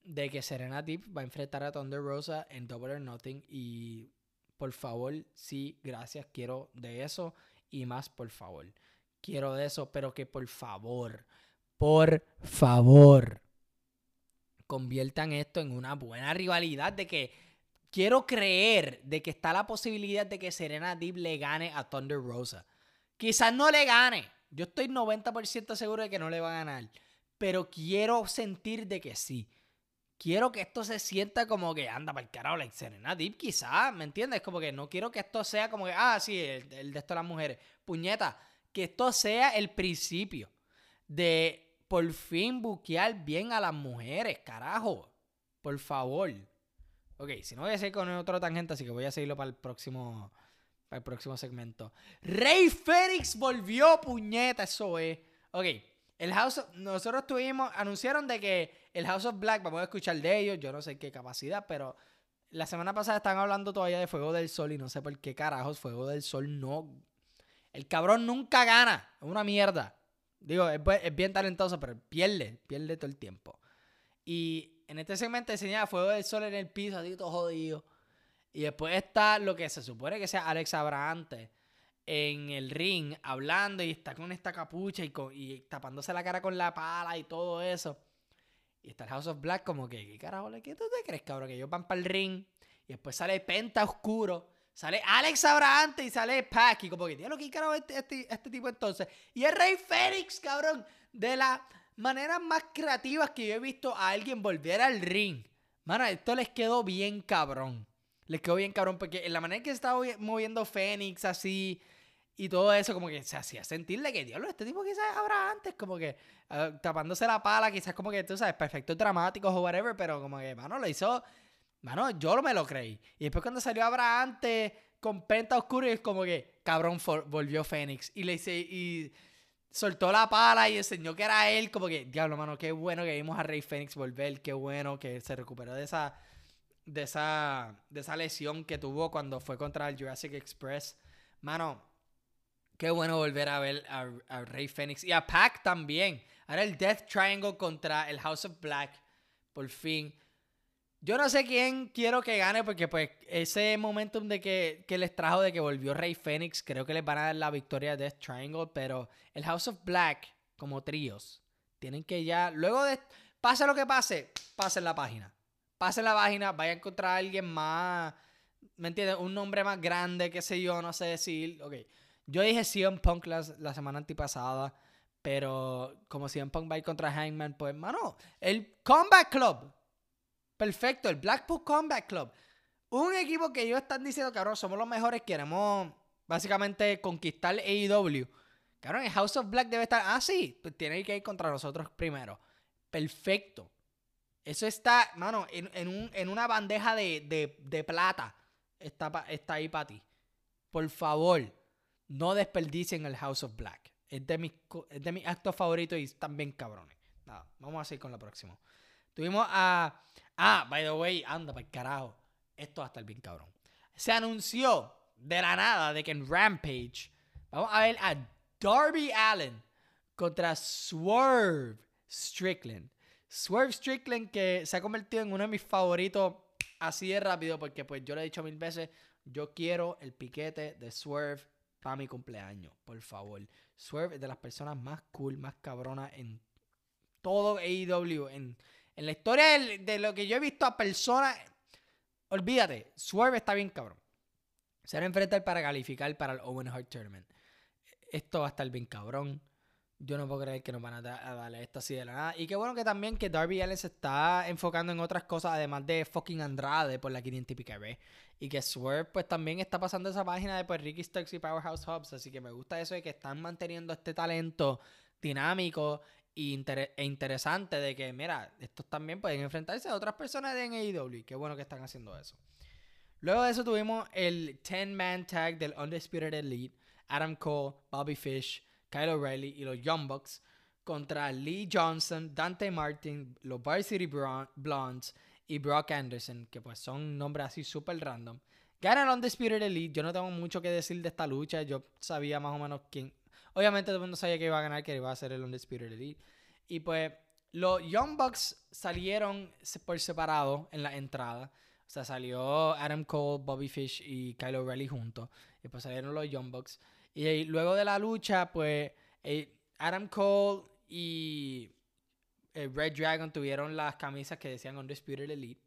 [SPEAKER 1] de que Serena Deep va a enfrentar a Thunder Rosa en Double or Nothing. Y por favor, sí, gracias, quiero de eso y más, por favor quiero de eso, pero que por favor, por favor, conviertan esto en una buena rivalidad de que quiero creer de que está la posibilidad de que Serena Deep le gane a Thunder Rosa. Quizás no le gane. Yo estoy 90% seguro de que no le va a ganar. Pero quiero sentir de que sí. Quiero que esto se sienta como que anda para el carajo, like Serena Deep, quizás, ¿me entiendes? Como que no quiero que esto sea como que, ah, sí, el, de esto de las mujeres. Puñeta, que esto sea el principio de por fin buquear bien a las mujeres, carajo. Por favor. Ok, si no voy a seguir con otro tangente, así que voy a seguirlo para el próximo, para el próximo segmento. Rey Fénix volvió, puñeta, eso es. Ok, el House nosotros tuvimos, anunciaron de que el House of Black, vamos a escuchar de ellos, yo no sé qué capacidad, pero la semana pasada estaban hablando todavía de Fuego del Sol y no sé por qué carajos Fuego del Sol no el cabrón nunca gana. Es una mierda. Digo, es, bien talentoso, pero pierde, pierde todo el tiempo. Y en este segmento enseñaba fuego del sol en el piso, así todo jodido. Y después está lo que se supone que sea Alex Abrahante en el ring hablando y está con esta capucha y, y tapándose la cara con la pala y todo eso. Y está el House of Black como que, ¿qué carajo? ¿Qué tú te crees, cabrón? Que ellos van para el ring y después sale Penta Oscuro Sale Alex Abrahante y sale Pac. Y como que, lo que carajo este, este, este, tipo entonces. Y el Rey Fénix, cabrón. De las maneras más creativas que yo he visto a alguien volver al ring. Mano, esto les quedó bien cabrón. Les quedó bien cabrón porque en la manera que se estaba moviendo Fénix así y todo eso, como que se hacía sentirle que, diablo, este tipo quizás habrá antes, como que ah, tapándose la pala, quizás como que, tú sabes, perfectos dramáticos o whatever, pero como que, mano, lo hizo Mano, yo me lo creí. Y después cuando salió Abrahante con Penta Oscuro, es como que, cabrón, volvió Fénix. Y le hice, y soltó la pala y enseñó que era él. Como que, diablo, mano, qué bueno que vimos a Rey Fénix volver. Qué bueno que se recuperó de esa, de esa, de esa lesión que tuvo cuando fue contra el Jurassic Express. Mano, qué bueno volver a ver a, a Rey Fénix. Y a Pac también. Ahora el Death Triangle contra el House of Black. Por fin. Yo no sé quién quiero que gane porque pues ese momentum de que, les trajo de que volvió Rey Fénix, creo que les van a dar la victoria de Death Triangle, pero el House of Black como tríos tienen que ya, luego de, pase lo que pase, pasen la página. Pasen la página, vayan a encontrar a alguien más, ¿me entiendes? Un nombre más grande, qué sé yo, no sé decir. Ok, yo dije CM Punk la, la semana antipasada, pero como CM Punk va a ir contra Hangman, pues, mano, el Combat Club Perfecto, el Blackpool Combat Club. Un equipo que ellos están diciendo, cabrón, somos los mejores, queremos básicamente conquistar AEW. Cabrón, el House of Black debe estar. Ah, sí, pues tiene que ir contra nosotros primero. perfecto. Eso está, mano, en, un, en una bandeja de, de, plata. Está, está ahí para ti. Por favor, no desperdicien el House of Black. Es de mis, es de mis actos favoritos y están bien cabrones. Nada, vamos a seguir con la próxima. Tuvimos a. Ah, by the way, anda, para el carajo. Esto va a estar bien cabrón. Se anunció de la nada de que en Rampage vamos a ver a Darby Allen contra Swerve Strickland. Swerve Strickland que se ha convertido en uno de mis favoritos así de rápido porque pues yo le he dicho mil veces, yo quiero el piquete de Swerve para mi cumpleaños, por favor. Swerve es de las personas más cool, más cabronas en todo AEW, en, en la historia de, lo que yo he visto a personas, olvídate, Swerve está bien cabrón. Se van a enfrentar para calificar para el Owen Hart Tournament. Esto va a estar bien cabrón. Yo no puedo creer que nos van a, darle esto así de la nada. Y qué bueno que también que Darby Allen se está enfocando en otras cosas, además de fucking Andrade por la 500 y vez. Y que Swerve, pues también está pasando esa página de pues, Ricky Starks y Powerhouse Hubs. Así que me gusta eso de que están manteniendo este talento dinámico e, interesante de que, mira, estos también pueden enfrentarse a otras personas de AEW. Qué bueno que están haciendo eso. Luego de eso tuvimos el 10-man tag del Undisputed Elite. Adam Cole, Bobby Fish, Kyle O'Reilly y los Young Bucks contra Lee Johnson, Dante Martin, los Varsity Blondes y Brock Anderson, que pues son nombres así súper random. Gana el Undisputed Elite. Yo no tengo mucho que decir de esta lucha. Yo sabía más o menos quién. Obviamente todo el mundo sabía que iba a ganar, que iba a ser el Undisputed Elite. Y pues los Young Bucks salieron por separado en la entrada. O sea, salió Adam Cole, Bobby Fish y Kyle O'Reilly juntos. Y pues salieron los Young Bucks. Y luego de la lucha, pues eh, Adam Cole y eh, Red Dragon tuvieron las camisas que decían Undisputed Elite.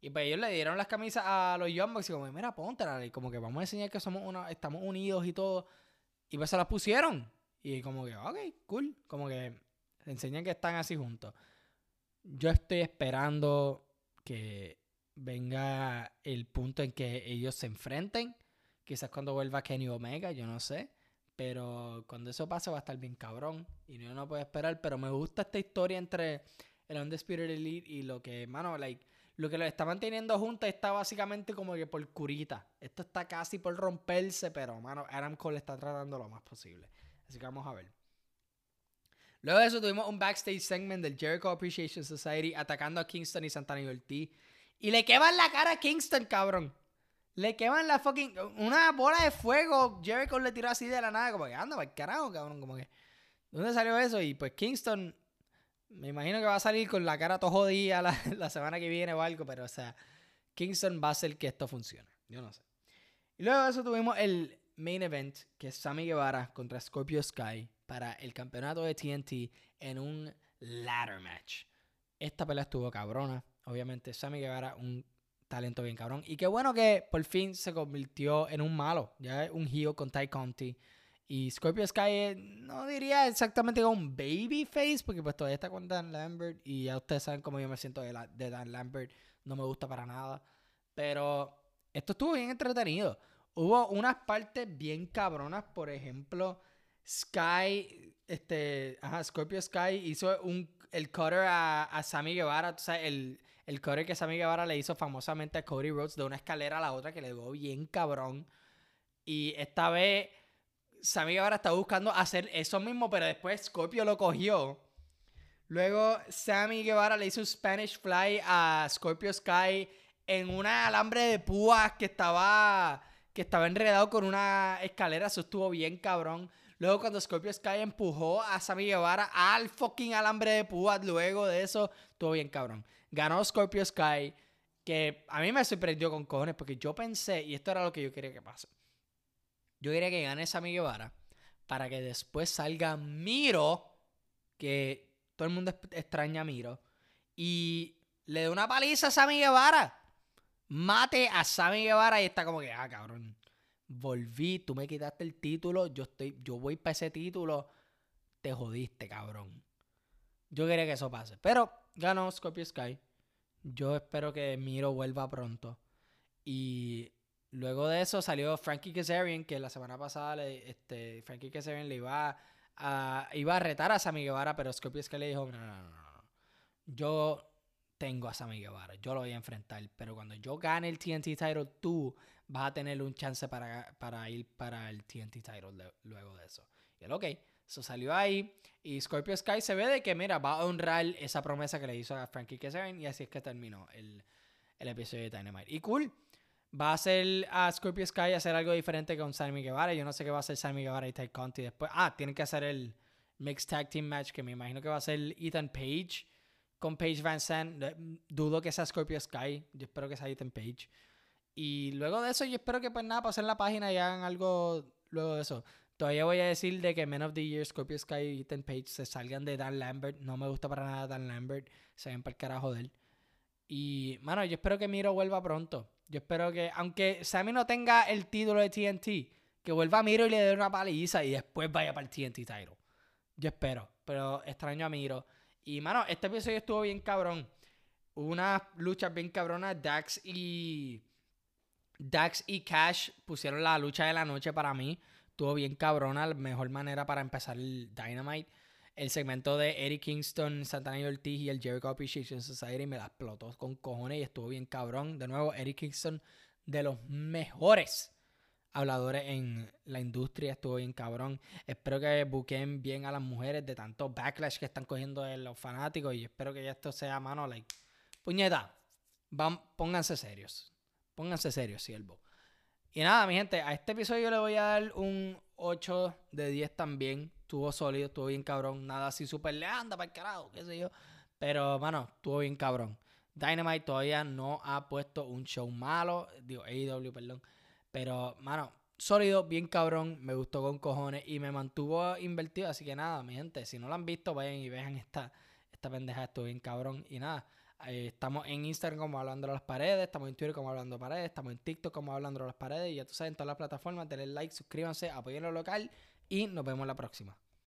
[SPEAKER 1] Y pues ellos le dieron las camisas a los Young Bucks y como, mira, póntela. Y como que vamos a enseñar que somos una, estamos unidos y todo. Y pues se las pusieron. Y como que, ok, cool. Como que enseñan que están así juntos. Yo estoy esperando que venga el punto en que ellos se enfrenten. Quizás cuando vuelva Kenny Omega, yo no sé. Pero cuando eso pase va a estar bien cabrón. Y yo no puedo esperar. Pero me gusta esta historia entre el Undisputed Elite y lo que, mano, like, lo que lo está manteniendo juntos está básicamente como que por curita. Esto está casi por romperse, pero, mano, Adam Cole está tratando lo más posible. Así que vamos a ver. Luego de eso tuvimos un backstage segment del Jericho Appreciation Society atacando a Kingston y Santana Ortiz. Y le queman la cara a Kingston, cabrón. Le queman la fucking. Una bola de fuego. Jericho le tiró así de la nada. Como que anda, para carajo, cabrón. Como que. ¿Dónde salió eso? Y pues Kingston. Me imagino que va a salir con la cara todo jodida la, la semana que viene o algo. Pero, o sea, Kingston va a hacer que esto funcione. Yo no sé. Y luego de eso tuvimos el main event, que es Sammy Guevara contra Scorpio Sky para el campeonato de TNT en un ladder match. Esta pelea estuvo cabrona. Obviamente, Sammy Guevara, un talento bien cabrón. Y qué bueno que por fin se convirtió en un malo. Ya un heel con Ty Conti. Y Scorpio Sky no diría exactamente como un baby face, porque pues todavía está con Dan Lambert. Y ya ustedes saben cómo yo me siento de, de Dan Lambert. No me gusta para nada. Pero esto estuvo bien entretenido. Hubo unas partes bien cabronas, por ejemplo, Sky, este, ajá, Scorpio Sky hizo un, el cutter a, a Sammy Guevara, o sea, el, el cutter que Sammy Guevara le hizo famosamente a Cody Rhodes de una escalera a la otra que le dio bien cabrón. Y esta vez Sammy Guevara está buscando hacer eso mismo, pero después Scorpio lo cogió. Luego Sammy Guevara le hizo un Spanish Fly a Scorpio Sky en una alambre de púas que estaba que estaba enredado con una escalera, eso estuvo bien cabrón. Luego cuando Scorpio Sky empujó a Sammy Guevara al fucking alambre de púas, luego de eso, estuvo bien cabrón. Ganó Scorpio Sky, que a mí me sorprendió con cojones, porque yo pensé, y esto era lo que yo quería que pase. Yo quería que gane Sammy Guevara para que después salga Miro, que todo el mundo extraña a Miro, y le dé una paliza a Sammy Guevara mate a Sammy Guevara y está como que, ah, cabrón, volví, tú me quitaste el título, yo estoy, yo voy para ese título, te jodiste, cabrón. Yo quería que eso pase. Pero ganó Scorpio Sky. Yo espero que Miro vuelva pronto. Y luego de eso salió Frankie Kazarian, que la semana pasada le, este, Frankie Kazarian le iba a, iba a retar a Sammy Guevara, pero Scorpio Sky le dijo, no, no, no, no. yo tengo a Sammy Guevara, yo lo voy a enfrentar, pero cuando yo gane el TNT title, tú vas a tener un chance para, para ir para el TNT title luego de eso. Y él, ok, eso salió ahí. Y Scorpio Sky se ve de que, mira, va a honrar esa promesa que le hizo a Frankie Kessler y así es que terminó el, el episodio de Dynamite. Y cool, va a hacer a Scorpio Sky hacer algo diferente con Sammy Guevara. Yo no sé qué va a hacer Sammy Guevara y Ty Conti después. Ah, tienen que hacer el Mixed Tag Team Match que me imagino que va a ser Ethan Page con Page Van Sant. Dudo que sea Scorpio Sky. Yo espero que sea Ethan Page. Y luego de eso, yo espero que pues nada, pasen la página y hagan algo luego de eso. Todavía voy a decir de que Men of the Year, Scorpio Sky y Ethan Page se salgan de Dan Lambert. No me gusta para nada Dan Lambert. Se ven para el carajo de él. Y, mano, yo espero que Miro vuelva pronto. Yo espero que, aunque Sammy no tenga el título de TNT, que vuelva a Miro y le dé una paliza y después vaya para el TNT title. Yo espero, pero extraño a Miro. Y, mano, este episodio estuvo bien cabrón. Hubo unas luchas bien cabronas. Dax y. Dax y Cash pusieron la lucha de la noche para mí. Estuvo bien cabrona. La mejor manera para empezar el Dynamite el segmento de Eric Kingston, Santana Ortiz y el Jericho Appreciation Society me la explotó con cojones y estuvo bien cabrón. De nuevo, Eric Kingston, de los mejores habladores en la industria, estuvo bien cabrón. Espero que busquen bien a las mujeres de tanto backlash que están cogiendo de los fanáticos y espero que esto sea, mano, like, puñeta, van, pónganse serios. Pónganse serios, siervo. Y nada, mi gente, a este episodio le voy a dar un 8 de 10 también. Estuvo sólido, estuvo bien cabrón. Nada así súper le anda para el carajo, qué sé yo. Pero, mano, estuvo bien cabrón. Dynamite todavía no ha puesto un show malo. Digo, AEW, perdón. Pero, mano, sólido, bien cabrón. Me gustó con cojones y me mantuvo invertido. Así que nada, mi gente, si no lo han visto, vayan y vean esta, esta pendeja. Estuvo bien cabrón. Y nada, eh, estamos en Instagram como Hablando de las Paredes. Estamos en Twitter como Hablando de Paredes. Estamos en TikTok como Hablando de las Paredes. Y ya tú sabes, en todas las plataformas, denle like, suscríbanse, apoyen lo local. Y nos vemos la próxima.